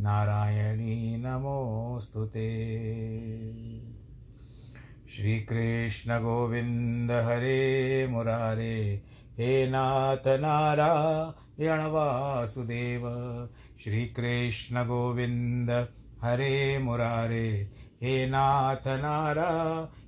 नारायणी नमोऽस्तु ते। श्रीकृष्णगोविन्द हरे मुरारे, हे नाथ नारायण वासुदेव। श्रीकृष्णगोविन्द हरे मुरारे, हे नाथ नारायण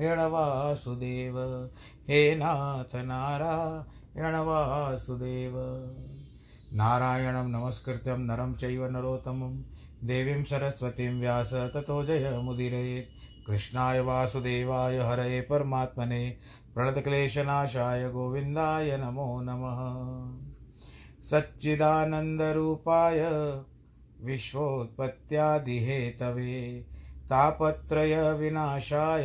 वासुदेव हे नाथ नारायण वासुदेव नारायणं नमस्कृत्यं नरं चैव नरोत्तमं। देवीं सरस्वतीं व्यास ततो जयमुदीरयेत् कृष्णाय वासुदेवाय हरये परमात्मने। प्रणतक्लेशनाशाय गोविन्दाय नमो नमः। सच्चिदानन्दरूपाय विश्वोत्पत्त्यादिहेतवे। तापत्रयविनाशाय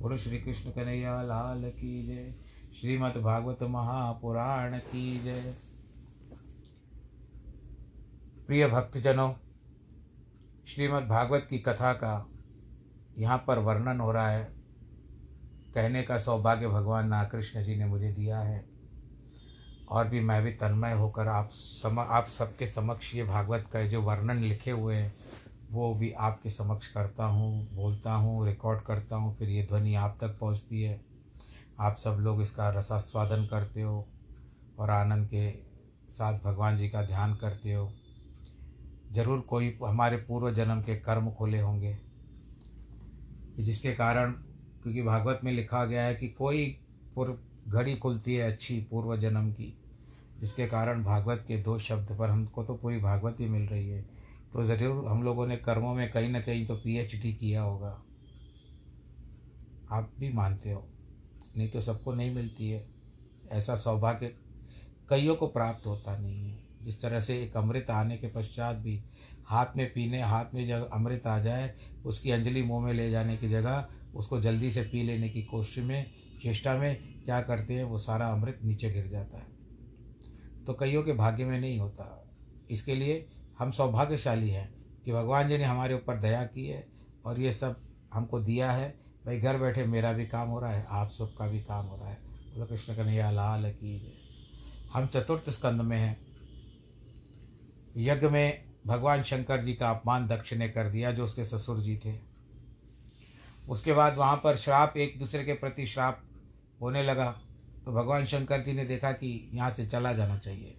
बोलो श्री कृष्ण कन्हैया, लाल की जय। श्रीमद् भागवत महापुराण की जय। प्रिय भक्तजनों, श्रीमद् भागवत की कथा का यहाँ पर वर्णन हो रहा है। कहने का सौभाग्य भगवान ना कृष्ण जी ने मुझे दिया है। और भी मैं भी तन्मय होकर आप सम, आप सबके समक्ष ये भागवत का जो वर्णन लिखे हुए हैं वो भी आपके समक्ष करता हूँ, बोलता हूँ रिकॉर्ड करता हूँ, फिर ये ध्वनि आप तक पहुँचती है। आप सब लोग इसका रसास्वादन करते हो और आनंद के साथ भगवान जी का ध्यान करते हो। ज़रूर कोई हमारे पूर्व जन्म के कर्म खुले होंगे। जिसके कारण, क्योंकि भागवत में लिखा गया है कि कोई पूर्व घड़ी खुलती है अच्छी पूर्व जन्म की, जिसके कारण भागवत के दो शब्द पर हमको तो पूरी भागवत ही मिल रही है। तो ज़रूर हम लोगों ने कर्मों में कहीं ना कहीं तो पीएचडी किया होगा। आप भी मानते हो, नहीं तो सबको नहीं मिलती है। ऐसा सौभाग्य कईयों को प्राप्त होता नहीं है। जिस तरह से एक अमृत आने के पश्चात भी हाथ में पीने, हाथ में जब अमृत आ जाए, उसकी अंजलि मुँह में ले जाने की जगह, उसको जल्दी से पी लेने की कोशिश में, चेष्टा में क्या करते हैं, वो सारा अमृत नीचे गिर जाता है। तो कईयों के भाग्य में नहीं होता। इसके लिए हम सौभाग्यशाली हैं कि भगवान जी ने हमारे ऊपर दया की है और ये सब हमको दिया है। भाई, घर बैठे मेरा भी काम हो रहा है, आप सबका भी काम हो रहा है। बोलो, कृष्ण कन्हैया, लाल की हम चतुर्थ स्कंद में हैं। यज्ञ में भगवान शंकर जी का अपमान दक्ष ने कर दिया, जो उसके ससुर जी थे। उसके बाद वहाँ पर श्राप, एक दूसरे के प्रति श्राप होने लगा। तो भगवान शंकर जी ने देखा कि यहाँ से चला जाना चाहिए।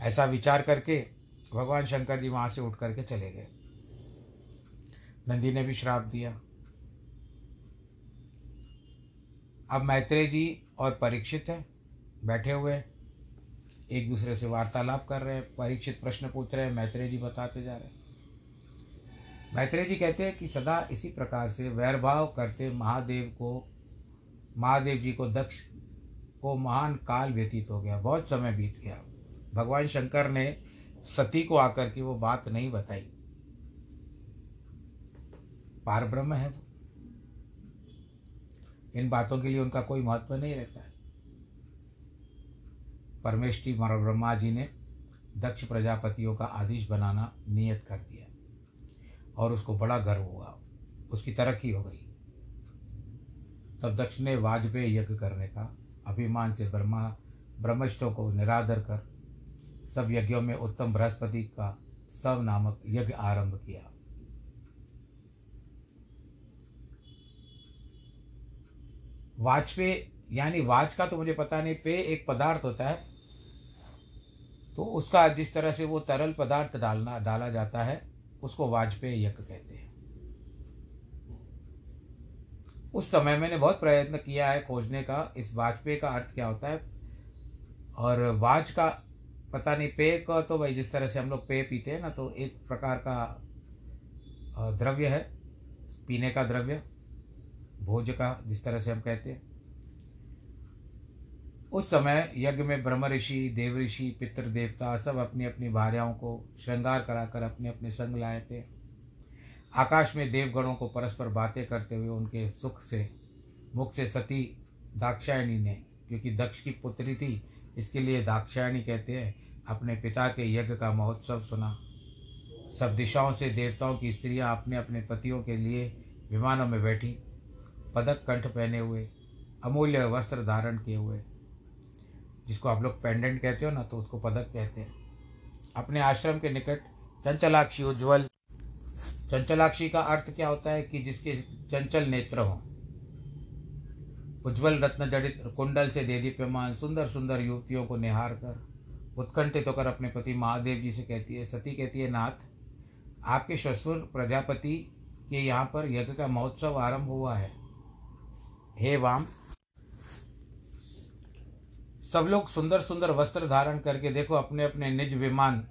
ऐसा विचार करके भगवान शंकर जी वहाँ से उठ करके चले गए। नंदी ने भी श्राप दिया। अब मैत्रेय जी और परीक्षित हैं, बैठे हुए एक दूसरे से वार्तालाप कर रहे हैं, परीक्षित प्रश्न पूछ रहे हैं, मैत्रेय जी बताते जा रहे हैं। मैत्रेय जी कहते हैं कि सदा इसी प्रकार से वैरभाव करते महादेव को, महादेव जी को दक्ष, को महान काल व्यतीत हो गया, बहुत समय बीत गया। भगवान शंकर ने सती को आकर के वो बात नहीं बताई। पार ब्रह्म है वो। इन बातों के लिए उनका कोई महत्व नहीं रहता है। परमेष्टि ब्रह्मा जी ने दक्ष प्रजापतियों का आदेश बनाना नियत कर दिया। और उसको बड़ा गर्व हुआ। उसकी तरक्की हो गई। तब दक्ष ने वाजपेयी यज्ञ करने का अभिमान से ब्रह्मा, ब्रह्मष्टों को निरादर कर सब यज्ञों में उत्तम बृहस्पति का सब नामक यज्ञ आरंभ किया। वाजपेय यानी वाज का तो मुझे पता नहीं, पे एक पदार्थ होता है तो उसका जिस तरह से वो तरल पदार्थ डालना, डाला जाता है, उसको वाजपेय यज्ञ कहते हैं। उस समय मैंने बहुत प्रयत्न किया है खोजने का, इस वाजपेय का अर्थ क्या होता है, और वाज का पता नहीं, पेय का तो भाई जिस तरह से हम लोग पेय पीते हैं ना तो एक प्रकार का द्रव्य है, पीने का द्रव्य, भोज का जिस तरह से हम कहते हैं। उस समय यज्ञ में ब्रह्म ऋषि, देव ऋषि पितृ देवता सब अपनी अपनी भार्याओं को श्रृंगार कराकर अपने अपने संग लाए थे। आकाश में देवगणों को परस्पर बातें करते हुए उनके सुख से, मुख से सती दाक्षायणी ने, क्योंकि दक्ष की पुत्री थी, इसके लिए दाक्षायणी कहते हैं अपने पिता के यज्ञ का महोत्सव सुना। सब दिशाओं से देवताओं की स्त्रियाँ अपने अपने पतियों के लिए विमानों में बैठी, पदक कंठ पहने हुए, अमूल्य वस्त्र धारण किए हुए। जिसको आप लोग पेंडेंट कहते हो ना तो उसको पदक कहते हैं। अपने आश्रम के निकट चंचलाक्षी उज्ज्वल। चंचलाक्षी का अर्थ क्या होता है कि जिसके चंचल नेत्र हों। उज्ज्वल रत्न जड़ित कुंडल से देदीप्यमान सुंदर सुंदर युवतियों को निहार कर उत्कंठित होकर अपने पति महादेव जी से कहती है, सती कहती है, नाथ, आपके ससुर प्रजापति के यहाँ पर यज्ञ का महोत्सव आरंभ हुआ है। हे वाम, सब लोग सुंदर सुंदर वस्त्र धारण करके देखो अपने अपने निज विमान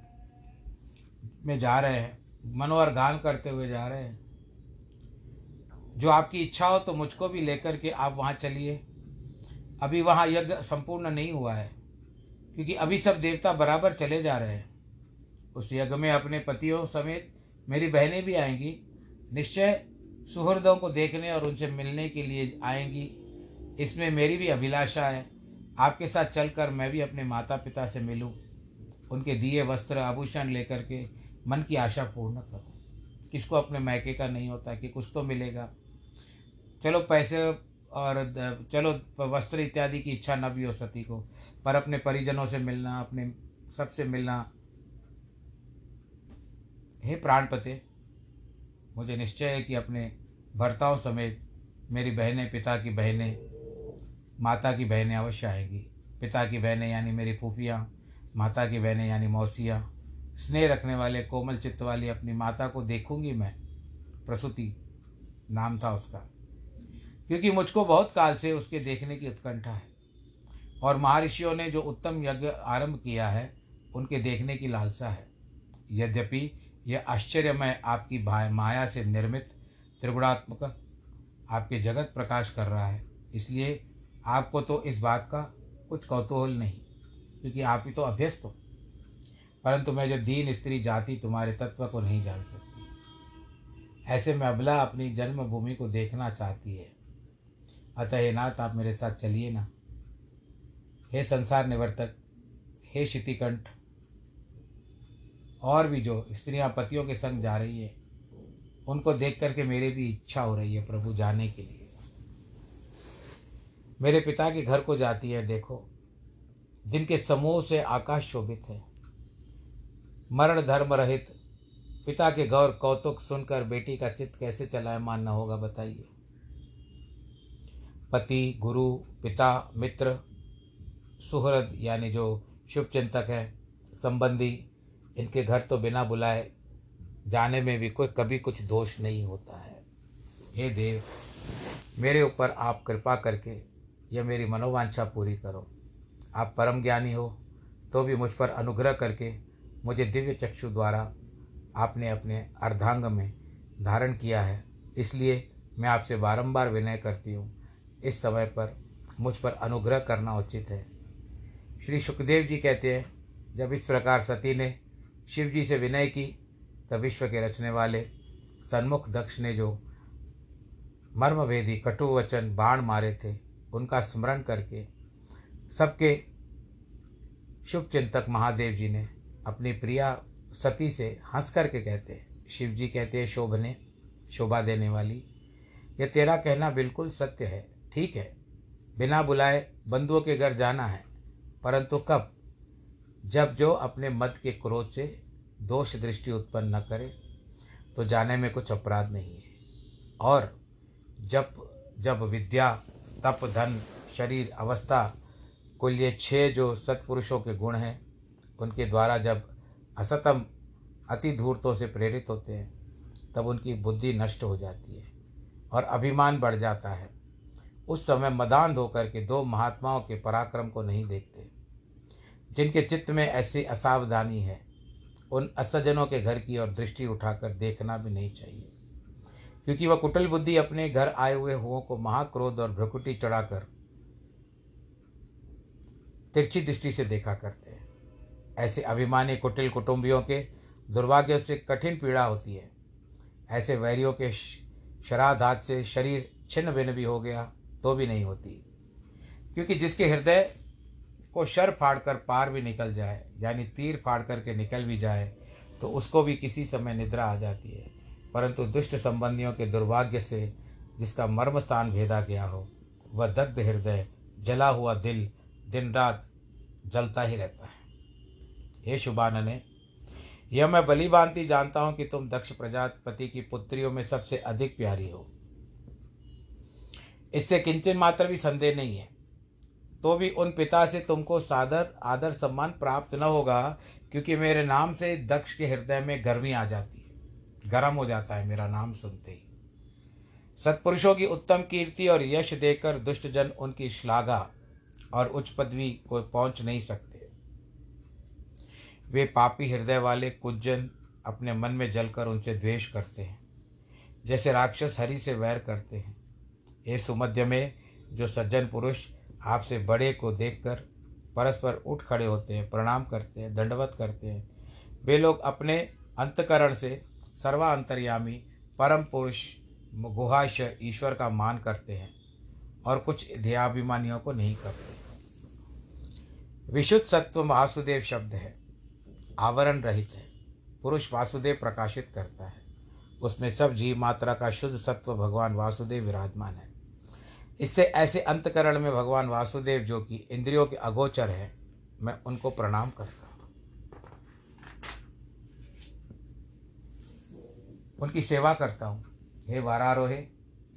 में जा रहे हैं मनोहर गान करते हुए जा रहे हैं। जो आपकी इच्छा हो तो मुझको भी लेकर के आप वहाँ चलिए। अभी वहाँ यज्ञ संपूर्ण नहीं हुआ है। क्योंकि अभी सब देवता बराबर चले जा रहे हैं। उस यज्ञ में अपने पतियों समेत मेरी बहनें भी आएँगी। निश्चय सुहृदों को देखने और उनसे मिलने के लिए आएँगी। इसमें मेरी भी अभिलाषा है। आपके साथ चलकर मैं भी अपने माता पिता से मिलूं। उनके दिए वस्त्र, आभूषण लेकर के मन की आशा पूर्ण करूँ। किसको अपने मैके का नहीं होता कि कुछ तो मिलेगा। चलो पैसे और चलो वस्त्र इत्यादि की इच्छा न भी हो सती को। पर अपने परिजनों से मिलना, अपने सबसे मिलना। हे प्राणपते, मुझे निश्चय है कि अपने भर्ताओं समेत मेरी बहनें, पिता की बहनें, माता की बहनें अवश्य आएँगी। पिता की बहनें यानी मेरी फूफियाँ, माता की बहनें यानी मौसियाँ, स्नेह रखने वाले, कोमल चित्त वाली अपनी माता को देखूँगी मैं। प्रसूति नाम था उसका। क्योंकि मुझको बहुत काल से उसके देखने की उत्कंठा है। और महर्षियों ने जो उत्तम यज्ञ आरंभ किया है, उनके देखने की लालसा है। यद्यपि यह आश्चर्यमय आपकी माया से निर्मित त्रिगुणात्मक आपके जगत प्रकाश कर रहा है, इसलिए आपको तो इस बात का कुछ कौतूहल नहीं, क्योंकि आप ही तो अभ्यस्त हो। परंतु मैं जो दीन स्त्री जाति तुम्हारे तत्व को नहीं जान सकती। ऐसे में अबला अपनी जन्मभूमि को देखना चाहती है। अतः नाथ, आप मेरे साथ चलिए ना। हे संसार निवर्तक, हे शितिकंठ और भी जो स्त्रियाँ पतियों के संग जा रही है, उनको देख करके मेरे भी इच्छा हो रही है प्रभु जाने के लिए। मेरे पिता के घर को जाती है, देखो, जिनके समूह से आकाश शोभित है। मरण धर्म रहित, पिता के गौर कौतुक सुनकर बेटी का चित्त कैसे चलाए मानना होगा, बताइए। पति, गुरु, पिता, मित्र सुहृद, यानी जो शुभ चिंतक है, संबंधी, इनके घर तो बिना बुलाए जाने में भी कोई, कभी कुछ दोष नहीं होता है। हे देव, मेरे ऊपर आप कृपा करके यह मेरी मनोवांछा पूरी करो। आप परम ज्ञानी हो तो भी मुझ पर अनुग्रह करके मुझे दिव्य चक्षु द्वारा आपने अपने अर्धांग में धारण किया है। इसलिए मैं आपसे बारंबार विनय करती हूँ, इस समय पर मुझ पर अनुग्रह करना उचित है। श्री सुखदेव जी कहते हैं, जब इस प्रकार सती ने शिव जी से विनय की, तब विश्व के रचने वाले सन्मुख दक्ष ने जो मर्मभेदी कटु वचन बाण मारे थे, उनका स्मरण करके सबके शुभ चिंतक महादेव जी ने अपनी प्रिया सती से हंस करके कहते हैं, शिव जी कहते हैं, शोभने, शोभा देने वाली, यह तेरा कहना बिल्कुल सत्य है, ठीक है, बिना बुलाए बंधुओं के घर जाना है। परंतु कब? जब जो अपने मत के क्रोध से दोष दृष्टि उत्पन्न न करे तो जाने में कुछ अपराध नहीं है। और जब जब विद्या, तप, धन, शरीर, अवस्था, कुल ये छः जो सत्पुरुषों के गुण हैं, उनके द्वारा जब असतम अति धूर्तों से प्रेरित होते हैं, तब उनकी बुद्धि नष्ट हो जाती है और अभिमान बढ़ जाता है। उस समय मदान होकर के दो महात्माओं के पराक्रम को नहीं देखते। जिनके चित्त में ऐसी असावधानी है, उन असजनों के घर की ओर दृष्टि उठाकर देखना भी नहीं चाहिए। क्योंकि वह कुटल बुद्धि अपने घर आए हुए हुओं को महाक्रोध और भ्रकुटी चढ़ाकर तिरछी दृष्टि से देखा करते हैं। ऐसे अभिमानी कुटिल कुटुंबियों के दुर्भाग्य से कठिन पीड़ा होती है। ऐसे वैरियों के शराधात से शरीर छिन्न भिन्न भी हो गया तो भी नहीं होती। क्योंकि जिसके हृदय को शर फाड़ कर पार भी निकल जाए, यानी तीर फाड़ करके निकल भी जाए तो उसको भी किसी समय निद्रा आ जाती है। परंतु दुष्ट संबंधियों के दुर्भाग्य से जिसका मर्म स्थान भेदा गया हो, वह दग्ध हृदय, जला हुआ दिल दिन रात जलता ही रहता है। हे शुभान ने यह मैं बली बांति जानता हूँ कि तुम दक्ष प्रजापति की पुत्रियों में सबसे अधिक प्यारी हो। इससे किंचन मात्र भी संदेह नहीं है। तो भी उन पिता से तुमको सादर, आदर, सम्मान प्राप्त न होगा, क्योंकि मेरे नाम से दक्ष के हृदय में गर्मी आ जाती है। गर्म हो जाता है मेरा नाम सुनते ही। सत्पुरुषों की उत्तम कीर्ति और यश देकर दुष्टजन उनकी श्लाघा और उच्च पदवी को पहुँच नहीं सकते। वे पापी हृदय वाले कुछ जन अपने मन में जलकर उनसे द्वेष करते हैं, जैसे राक्षस हरि से वैर करते हैं। ये सुमध्य में जो सज्जन पुरुष आपसे बड़े को देखकर परस्पर उठ खड़े होते हैं, प्रणाम करते हैं, दंडवत करते हैं। वे लोग अपने अंतकरण से सर्वांतर्यामी, परम पुरुष गुहाश ईश्वर का मान करते हैं और कुछ ध्ययाभिमानियों को नहीं करते। विशुद्ध सत्व वासुदेव शब्द है। आवरण रहित है। पुरुष वासुदेव प्रकाशित करता है। उसमें सब जीव मात्रा का शुद्ध सत्व भगवान वासुदेव विराजमान है। इससे ऐसे अंतकरण में भगवान वासुदेव जो कि इंद्रियों के अगोचर हैं, मैं उनको प्रणाम करता हूँ। उनकी सेवा करता हूँ। हे वारारोहे,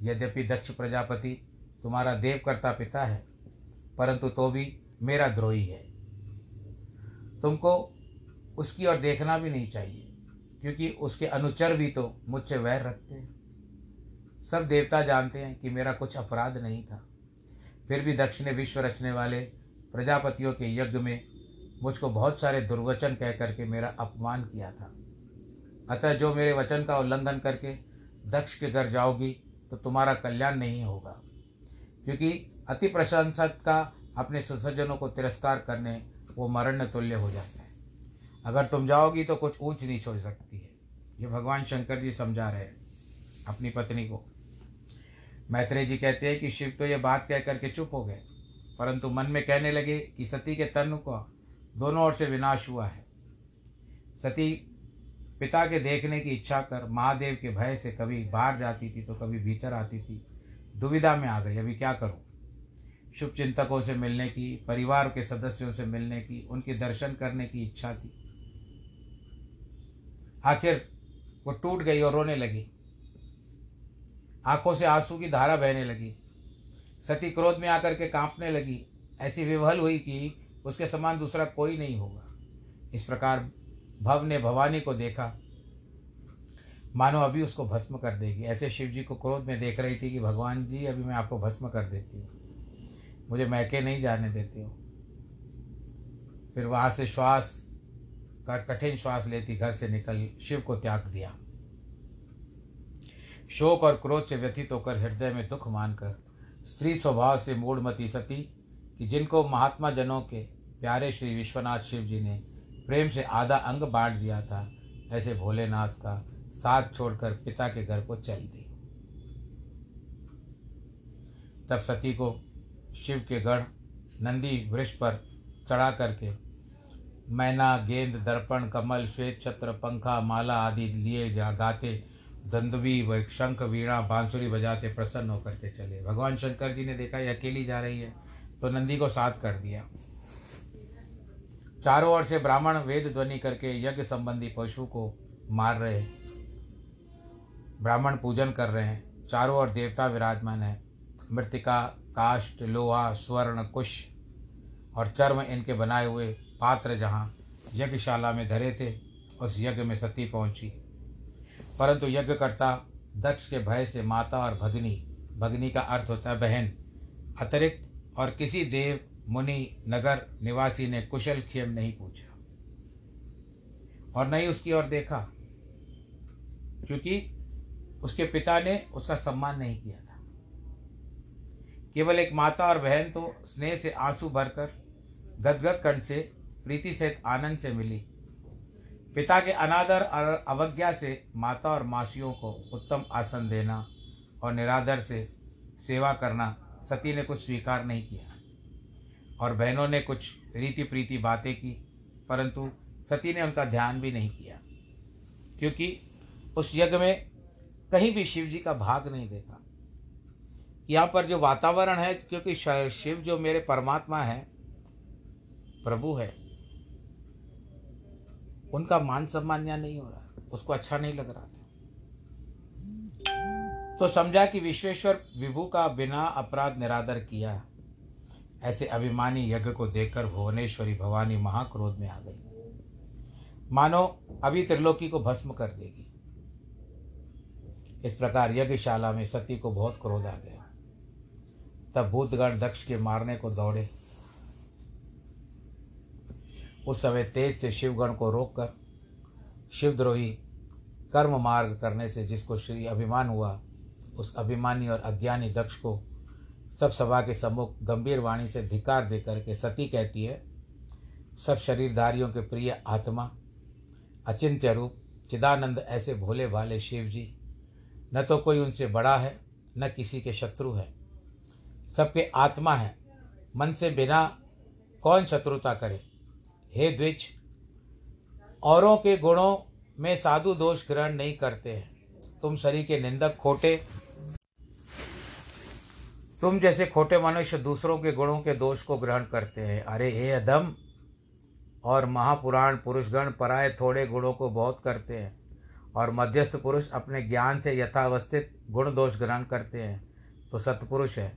यद्यपि दक्ष प्रजापति तुम्हारा देवकर्ता पिता है, परंतु तो भी मेरा द्रोही है। तुमको उसकी ओर देखना भी नहीं चाहिए, क्योंकि उसके अनुचर भी तो मुझसे वैर रखते हैं। सब देवता जानते हैं कि मेरा कुछ अपराध नहीं था। फिर भी दक्ष ने विश्व रचने वाले प्रजापतियों के यज्ञ में मुझको बहुत सारे दुर्वचन कह करके मेरा अपमान किया था। अतः जो मेरे वचन का उल्लंघन करके दक्ष के घर जाओगी तो तुम्हारा कल्याण नहीं होगा। क्योंकि अति प्रशंसक का अपने सुसज्जनों को तिरस्कार करने वो मरण तुल्य हो जाता है। अगर तुम जाओगी तो कुछ ऊंच नीच हो सकती है। ये भगवान शंकर जी समझा रहे हैं अपनी पत्नी को। मैत्रेय जी कहते हैं कि शिव तो ये बात कह करके चुप हो गए। परंतु मन में कहने लगे कि सती के तन को दोनों ओर से विनाश हुआ है। सती पिता के देखने की इच्छा कर महादेव के भय से कभी बाहर जाती थी तो कभी भीतर आती थी। दुविधा में आ गई, अभी क्या करूँ? शुभ चिंतकों से मिलने की, परिवार के सदस्यों से मिलने की, उनके दर्शन करने की इच्छा थी आखिर वो टूट गई और रोने लगी। आँखों से आँसू की धारा बहने लगी। सती क्रोध में आकर के कांपने लगी। ऐसी विवहल हुई कि उसके समान दूसरा कोई नहीं होगा। इस प्रकार भव ने भवानी को देखा। मानो अभी उसको भस्म कर देगी। ऐसे शिव जी को क्रोध में देख रही थी कि भगवान जी, अभी मैं आपको भस्म कर देती हूँ। मुझे मैके नहीं जाने देते हो। फिर वहाँ से श्वास, कठिन श्वास लेती, घर से निकल शिव को त्याग दिया। शोक और क्रोध से व्यथित होकर हृदय में दुख मानकर स्त्री स्वभाव से मूढ़मती सती कि जिनको महात्मा जनों के प्यारे श्री विश्वनाथ शिव जी ने प्रेम से आधा अंग बांट दिया था, ऐसे भोलेनाथ का साथ छोड़कर पिता के घर को चल दी। तब सती को शिव के गढ़ नंदी वृक्ष पर चढ़ा करके मैना, गेंद, दर्पण, कमल, श्वेत, छत्र, पंखा, माला आदि लिए जा गाते दंदवी व शंख, वीणा, बांसुरी बजाते प्रसन्न होकर के चले। भगवान शंकर जी ने देखा ये अकेली जा रही है। तो नंदी को साथ कर दिया। चारों ओर से ब्राह्मण, वेद ध्वनि करके यज्ञ संबंधी पशु को मार रहे ब्राह्मण पूजन कर रहे हैं। चारों ओर देवता विराजमान है। मृतिका काष्ट लोहा, स्वर्ण, कुश और चर्म इनके बनाए हुए पात्र जहाँ यज्ञशाला में धरे थे, उस यज्ञ में सती पहुँची। परंतु यज्ञकर्ता दक्ष के भय से माता और भगनी भगनी का अर्थ होता है बहन। अतिरिक्त और किसी देव, मुनि, नगर, निवासी ने कुशल क्षेम नहीं पूछा और नहीं उसकी ओर देखा, क्योंकि उसके पिता ने उसका सम्मान नहीं किया था। केवल एक माता और बहन तो स्नेह से आँसू भरकर, गदगद कंठ से, प्रीति सहित आनंद से मिली। पिता के अनादर और अवज्ञा से माता और मासियों को उत्तम आसन देना और निरादर से सेवा करना सती ने कुछ स्वीकार नहीं किया। और बहनों ने कुछ रीति प्रीति बातें की, परंतु सती ने उनका ध्यान भी नहीं किया, क्योंकि उस यज्ञ में कहीं भी शिव जी का भाग नहीं देखा। यहाँ पर जो वातावरण है, क्योंकि शिव जो मेरे परमात्मा है, प्रभु है उनका मान सम्मान यहाँ नहीं हो रहा। उसको अच्छा नहीं लग रहा था। तो समझा कि विश्वेश्वर विभु का बिना अपराध निरादर किया, ऐसे अभिमानी यज्ञ को देखकर भुवनेश्वरी भवानी महाक्रोध में आ गई। मानो अभी त्रिलोकी को भस्म कर देगी। इस प्रकार यज्ञशाला में सती को बहुत क्रोध आ गया। तब भूतगण दक्ष के मारने को दौड़े। उस समय तेज से शिवगण को रोककर शिवद्रोही कर्म मार्ग करने से जिसको श्री अभिमान हुआ, उस अभिमानी और अज्ञानी दक्ष को सब सभा के सम्मुख गंभीर वाणी से धिकार देकर के सती कहती है, सब शरीरधारियों के प्रिय आत्मा, अचिंत्य रूप, चिदानंद ऐसे भोले भाले शिव जी न तो कोई उनसे बड़ा है, न किसी के शत्रु है। सबके आत्मा है। मन से बिना कौन शत्रुता करे? हे द्विज, औरों के गुणों में साधु दोष ग्रहण नहीं करते हैं। तुम शरीर के निंदक खोटे, तुम जैसे खोटे मनुष्य दूसरों के गुणों के दोष को ग्रहण करते हैं। अरे हे अधम और महापुराण पुरुषगण पराय थोड़े गुणों को बहुत करते हैं, और मध्यस्थ पुरुष अपने ज्ञान से यथावस्थित गुण दोष ग्रहण करते हैं। तो सतपुरुष है,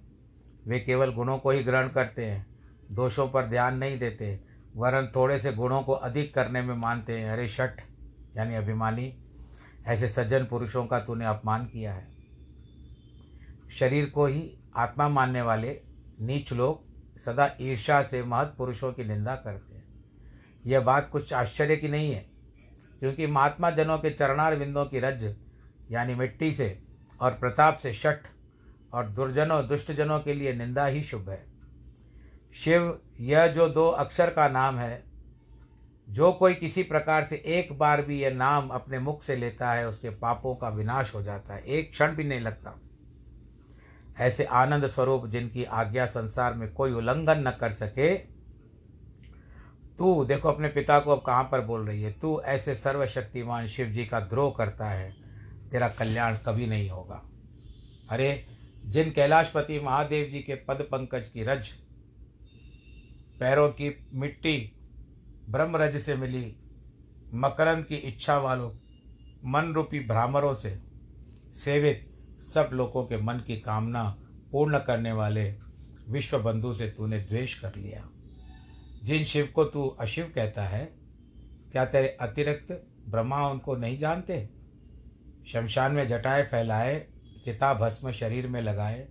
वे केवल गुणों को ही ग्रहण करते हैं, दोषों पर ध्यान नहीं देते। वरन थोड़े से गुणों को अधिक करने में मानते हैं। अरे शठ यानी अभिमानी, ऐसे सज्जन पुरुषों का तूने अपमान किया है। शरीर को ही आत्मा मानने वाले नीच लोग सदा ईर्षा से महत् पुरुषों की निंदा करते हैं। यह बात कुछ आश्चर्य की नहीं है, क्योंकि महात्मा जनों के चरणार बिंदों की रज, यानी मिट्टी से और प्रताप से शठ और दुर्जनों, दुष्टजनों के लिए निंदा ही शुभ है। शिव, यह जो दो अक्षर का नाम है, जो कोई किसी प्रकार से एक बार भी यह नाम अपने मुख से लेता है, उसके पापों का विनाश हो जाता है। एक क्षण भी नहीं लगता। ऐसे आनंद स्वरूप जिनकी आज्ञा संसार में कोई उल्लंघन न कर सके, तू, देखो अपने पिता को अब कहाँ पर बोल रही है, तू ऐसे सर्वशक्तिमान शिव जी का द्रोह करता है, तेरा कल्याण कभी नहीं होगा। अरे, जिन कैलाशपति महादेव जी के पद पंकज की रज पैरों की मिट्टी ब्रह्मरज से मिली, मकरंद की इच्छा वालों मन रूपी भ्रामरों से सेवित सब लोगों के मन की कामना पूर्ण करने वाले विश्व बंधु से तूने द्वेष कर लिया। जिन शिव को तू अशिव कहता है, क्या तेरे अतिरिक्त ब्रह्मा उनको नहीं जानते? शमशान में जटाए फैलाए चिता भस्म शरीर में लगाए,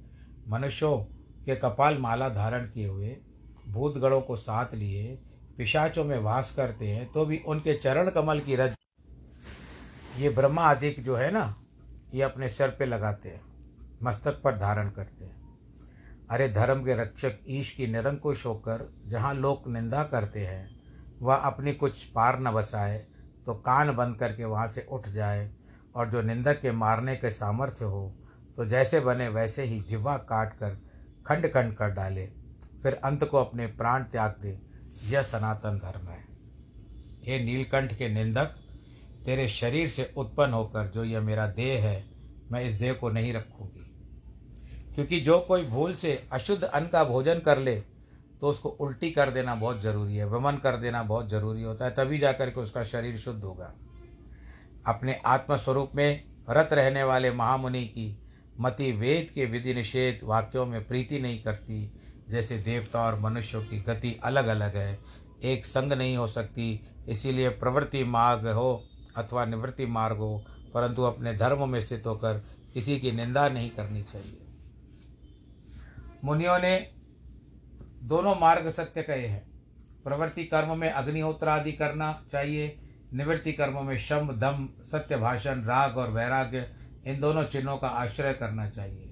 मनुष्यों के कपाल माला धारण किए हुए भूतगणों को साथ लिए, पिशाचों में वास करते हैं तो भी उनके चरण कमल की रज ये ब्रह्मा अधिक जो है ना, ये अपने सिर पे लगाते हैं, मस्तक पर धारण करते हैं। अरे धर्म के रक्षक ईश की निरंकुश होकर जहाँ लोग निंदा करते हैं, वह अपनी कुछ पार न बसाए तो कान बंद करके वहाँ से उठ जाए, और जो निंदक के मारने के सामर्थ्य हो तो जैसे बने वैसे ही जिवा काट कर खंड खंड कर डाले। फिर अंत को अपने प्राण त्याग दे। यह सनातन धर्म है। हे नीलकंठ के निंदक, तेरे शरीर से उत्पन्न होकर जो यह मेरा देह है, मैं इस देह को नहीं रखूँगी। क्योंकि जो कोई भूल से अशुद्ध अन्न का भोजन कर ले तो उसको उल्टी कर देना बहुत ज़रूरी है, वमन कर देना बहुत ज़रूरी होता है, तभी जाकर के उसका शरीर शुद्ध होगा। अपने आत्मस्वरूप में रत रहने वाले महामुनि की मति वेद के विधि निषेध वाक्यों में प्रीति नहीं करती जैसे देवता और मनुष्यों की गति अलग अलग है। एक संग नहीं हो सकती, इसीलिए प्रवृत्ति मार्ग हो अथवा निवृत्ति मार्ग हो, परंतु अपने धर्म में स्थित होकर किसी की निंदा नहीं करनी चाहिए। मुनियों ने दोनों मार्ग सत्य कहे हैं। प्रवृत्ति कर्म में अग्निहोत्र आदि करना चाहिए, निवृत्ति कर्म में शम, दम, सत्य भाषण, राग और वैराग्य, इन दोनों चिन्हों का आश्रय करना चाहिए।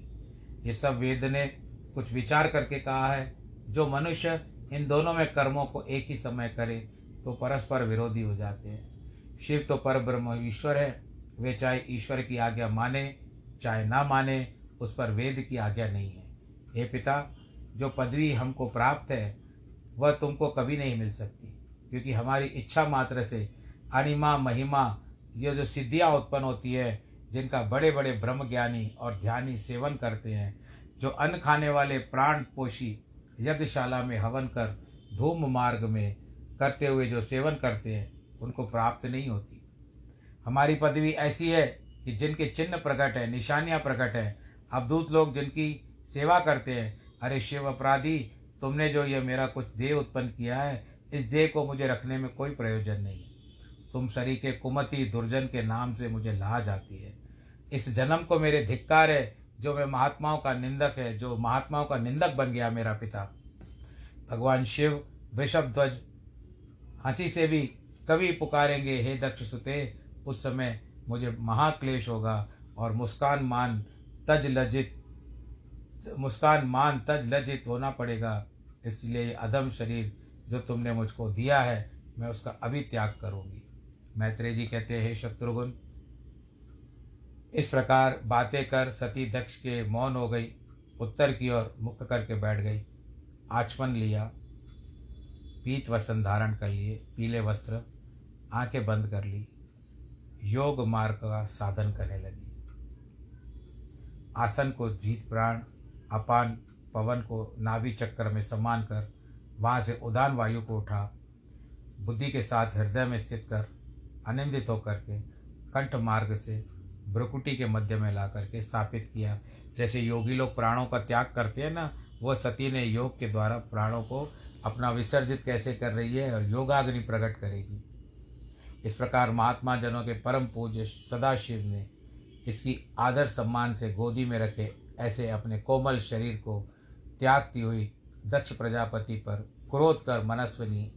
ये सब वेद ने कुछ विचार करके कहा है, जो मनुष्य इन दोनों में कर्मों को एक ही समय करे तो परस्पर विरोधी हो जाते हैं। शिव तो पर ब्रह्म ईश्वर है, वे चाहे ईश्वर की आज्ञा माने, चाहे ना माने, उस पर वेद की आज्ञा नहीं है। हे पिता, जो पदवी हमको प्राप्त है, वह तुमको कभी नहीं मिल सकती, क्योंकि हमारी इच्छा मात्र से अनिमा, महिमा, ये जो सिद्धियाँ उत्पन्न होती है, जिनका बड़े बड़े ब्रह्म ज्ञानी और ध्यानी सेवन करते हैं जो अन्न खाने वाले प्राण पोषी यज्ञशाला में हवन कर, धूम मार्ग में करते हुए जो सेवन करते हैं, उनको प्राप्त नहीं होती। हमारी पदवी ऐसी है कि जिनके चिन्ह प्रकट है, निशानियाँ प्रकट है, अवधूत लोग जिनकी सेवा करते हैं, अरे शिव अपराधी, तुमने जो यह मेरा कुछ देह उत्पन्न किया है, इस देह को मुझे रखने में कोई प्रयोजन नहीं है। तुम शरीर के कुमति दुर्जन के नाम से मुझे ला जाती है। इस जन्म को मेरे धिक्कार है जो मैं महात्माओं का निंदक है, जो महात्माओं का निंदक बन गया मेरा पिता। भगवान शिव, वृषभ ध्वज, हँसी से भी कभी पुकारेंगे, हे दक्ष सुते उस समय मुझे महाक्लेश होगा और मुस्कान मान तज लजित मुस्कान मान तज लज्जित होना पड़ेगा। इसलिए ये अधम शरीर जो तुमने मुझको दिया है, मैं उसका अभी त्याग करूँगी। मैत्रेय जी कहते हैं शत्रुघ्न इस प्रकार बातें कर सती दक्ष के मौन हो गई, उत्तर की ओर मुख करके बैठ गई। आचमन लिया, पीत वसन धारण कर लिए, पीले वस्त्र आँखें बंद कर ली, योग मार्ग का साधन करने लगी। आसन को जीत प्राण, अपान पवन को नाभि चक्कर में सम्मान कर, वहाँ से उदान वायु को उठा, बुद्धि के साथ हृदय में स्थित कर आनंदित होकर के कंठ मार्ग से ब्रकुटी के मध्य में ला करके स्थापित किया। जैसे योगी लोग प्राणों का त्याग करते हैं ना, वह सती ने योग के द्वारा प्राणों को अपना विसर्जित कैसे कर रही है और योगाग्नि प्रकट करेगी। इस प्रकार महात्मा जनों के परम पूज्य सदाशिव ने इसकी आदर सम्मान से गोदी में रखे ऐसे अपने कोमल शरीर को त्यागती हुई दक्ष प्रजापति पर क्रोध कर मनस्विनी,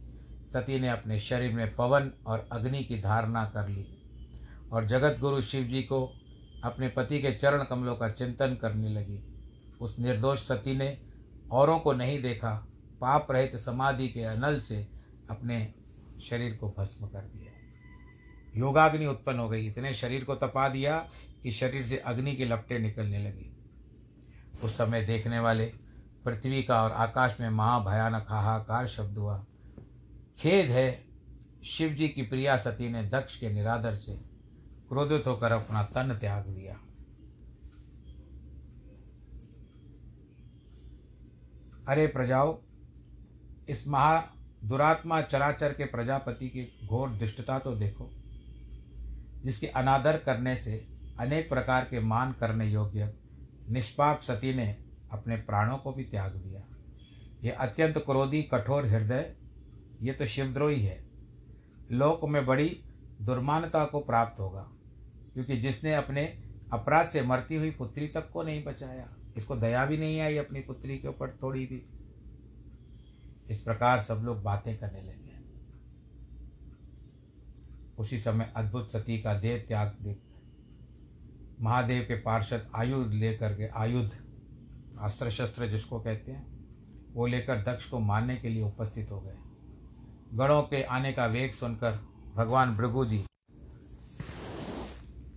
सती ने अपने शरीर में पवन और अग्नि की धारणा कर ली। और जगत गुरु शिव जी को अपने पति के चरण कमलों का चिंतन करने लगी। उस निर्दोष सती ने औरों को नहीं देखा, पाप रहित समाधि के अनल से अपने शरीर को भस्म कर दिया। योगाग्नि उत्पन्न हो गई। इतने शरीर को तपा दिया कि शरीर से अग्नि की लपटें निकलने लगी। उस समय देखने वाले पृथ्वी का और आकाश में महाभयानक हाहाकार शब्द हुआ। खेद है, शिव जी की प्रिया सती ने दक्ष के निरादर से क्रोधित होकर अपना तन त्याग दिया। अरे प्रजाओ, इस महा दुरात्मा चराचर के प्रजापति की घोर दुष्टता तो देखो, जिसके अनादर करने से अनेक प्रकार के मान करने योग्य निष्पाप सती ने अपने प्राणों को भी त्याग दिया। ये अत्यंत क्रोधी, कठोर हृदय, ये तो शिवद्रोही है। लोक में बड़ी दुर्मानता को प्राप्त होगा। क्योंकि जिसने अपने अपराध से मरती हुई पुत्री तक को नहीं बचाया, इसको दया भी नहीं आई अपनी पुत्री के ऊपर थोड़ी भी। इस प्रकार सब लोग बातें करने लगे। उसी समय अद्भुत सती का देह त्याग देख महादेव के पार्षद आयुध लेकर के, आयुध अस्त्र शस्त्र जिसको कहते हैं, वो लेकर दक्ष को मारने के लिए उपस्थित हो गए। गणों के आने का वेग सुनकर भगवान भृगु जी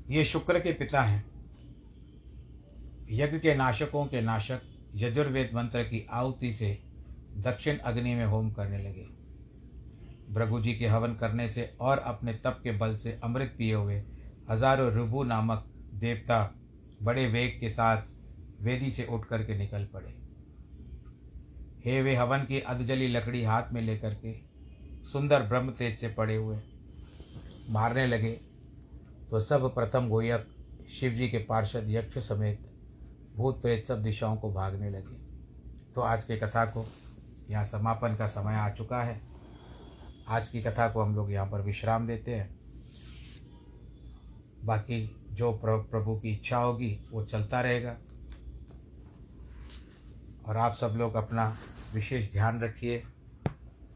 ये शुक्र के पिता हैं। यज्ञ के नाशकों के नाशक यजुर्वेद मंत्र की आहुति से दक्षिण अग्नि में होम करने लगे। भृगु जी के हवन करने से और अपने तप के बल से अमृत पिए हुए हज़ारों रुबु नामक देवता बड़े वेग के साथ वेदी से उठ करके निकल पड़े। हे वे हवन की अधजली लकड़ी हाथ में लेकर के सुंदर ब्रह्म तेज से पड़े हुए मारने लगे। तो सब प्रथम गोयक शिव जी के पार्षद यक्ष समेत भूत प्रेत सब दिशाओं को भागने लगे। तो आज के कथा को यहाँ समापन का समय आ चुका है। आज की कथा को हम लोग यहाँ पर विश्राम देते हैं। बाकी जो प्रभु की इच्छा होगी, वो चलता रहेगा। और आप सब लोग अपना विशेष ध्यान रखिए।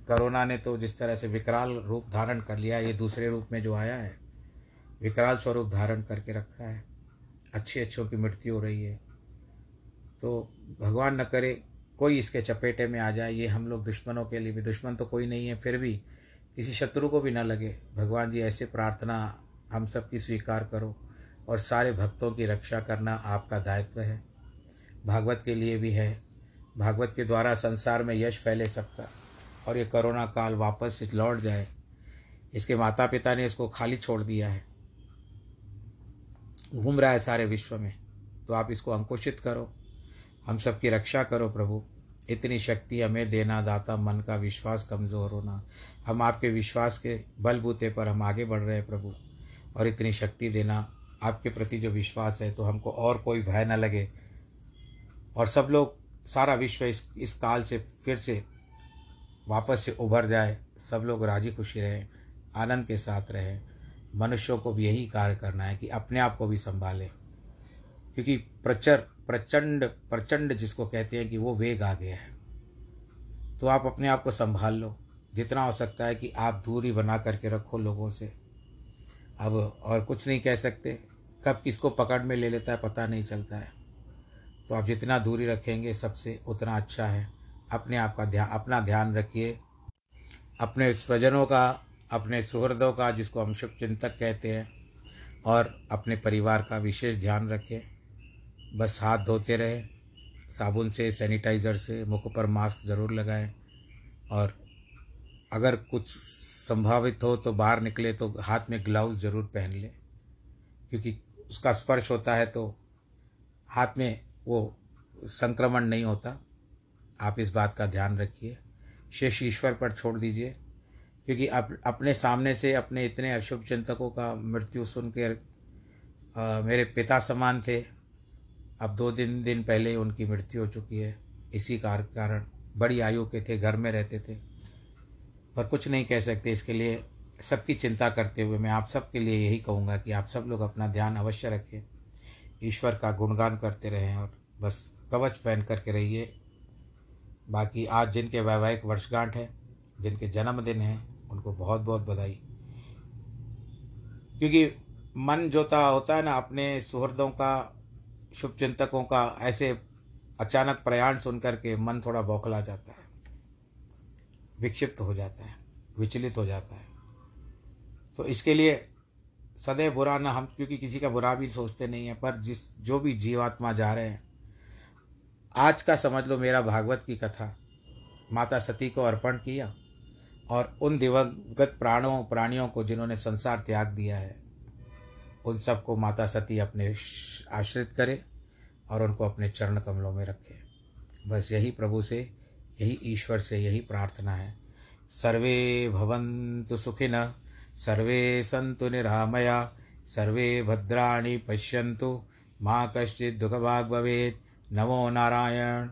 कोरोना ने तो जिस तरह से विकराल रूप धारण कर लिया, ये दूसरे रूप में जो आया है विकराल स्वरूप धारण करके रखा है। अच्छे अच्छों की मृत्यु हो रही है। तो भगवान न करे, कोई इसके चपेटे में आ जाए, ये हम लोग दुश्मनों के लिए भी, दुश्मन तो कोई नहीं है, फिर भी किसी शत्रु को भी न लगे। भगवान जी, ऐसे प्रार्थना हम सब की स्वीकार करो और सारे भक्तों की रक्षा करना आपका दायित्व है। भागवत के लिए भी है। भागवत के द्वारा संसार में यश फैले सबका और ये कोरोना काल वापस लौट जाए। इसके माता पिता ने इसको खाली छोड़ दिया है। घूम रहा है सारे विश्व में। तो आप इसको अंकुशित करो। हम सबकी रक्षा करो प्रभु। इतनी शक्ति हमें देना, दाता मन का विश्वास कमज़ोर होना। हम आपके विश्वास के बलबूते पर हम आगे बढ़ रहे हैं प्रभु। और इतनी शक्ति देना, आपके प्रति जो विश्वास है तो हमको और कोई भय न लगे। और सब लोग, सारा विश्व इस इस काल से फिर से वापस से उभर जाए। सब लोग राज़ी खुशी रहें, आनंद के साथ रहें। मनुष्यों को भी यही कार्य करना है कि अपने आप को भी संभालें। क्योंकि प्रचर, प्रचंड प्रचंड जिसको कहते हैं कि वो वेग आ गया है। तो आप अपने आप को संभाल लो। जितना हो सकता है कि आप दूरी बना करके रखो लोगों से। अब और कुछ नहीं कह सकते। कब किसको पकड़ में ले लेता है पता नहीं चलता है। तो आप जितना दूरी रखेंगे सबसे उतना अच्छा है। अपने आप का ध्यान अपना ध्यान रखिए। अपने स्वजनों का अपने सुहृदों का, जिसको हम शुभ चिंतक कहते हैं, और अपने परिवार का विशेष ध्यान रखें। बस हाथ धोते रहें, साबुन से, सैनिटाइज़र से, मुख पर मास्क ज़रूर लगाएँ, और अगर कुछ संभावित हो तो बाहर निकले तो हाथ में ग्लव्स ज़रूर पहन लें, क्योंकि उसका स्पर्श होता है तो हाथ में वो संक्रमण नहीं होता। आप इस बात का ध्यान रखिए। शेष ईश्वर पर छोड़ दीजिए। क्योंकि आप अपने सामने से, अपने इतने अशुभ चिंतकों का मृत्यु सुन कर मेरे पिता समान थे। अब दो दिन दिन पहले उनकी मृत्यु हो चुकी है। इसी कार, कारण बड़ी आयु के थे, घर में रहते थे। पर कुछ नहीं कह सकते इसके लिए। सबकी चिंता करते हुए मैं आप सबके लिए यही कहूँगा कि आप सब लोग अपना ध्यान अवश्य रखें। ईश्वर का गुणगान करते रहें और बस कवच पहन करके रहिए। बाकी आज जिनके वैवाहिक वर्षगांठ है, जिनके जन्मदिन हैं उनको बहुत बहुत बधाई। क्योंकि मन जोता होता है ना, अपने सुहृदों का शुभ चिंतकों का, ऐसे अचानक प्रयाण सुन करके मन थोड़ा बौखला जाता है। विक्षिप्त हो जाता है, विचलित हो जाता है। तो इसके लिए सदैव बुरा ना हम, क्योंकि किसी का बुरा भी सोचते नहीं है, पर जिस, जो भी जीवात्मा जा रहे हैं, आज का समझ लो मेरा भागवत की कथा, माता सती को अर्पण किया। और उन दिवंगत प्राणों, प्राणियों को जिन्होंने संसार त्याग दिया है, उन सबको माता सती अपने आश्रित करे और उनको अपने चरण कमलों में रखे। बस यही प्रभु से, यही ईश्वर से यही प्रार्थना है। सर्वे भवन्तु सुखिन, सर्वे सन्तु निरामया, सर्वे भद्राणि पश्यन्तु। माँ कश्चित् दुःखभाग् भवेत्। नमो नारायण।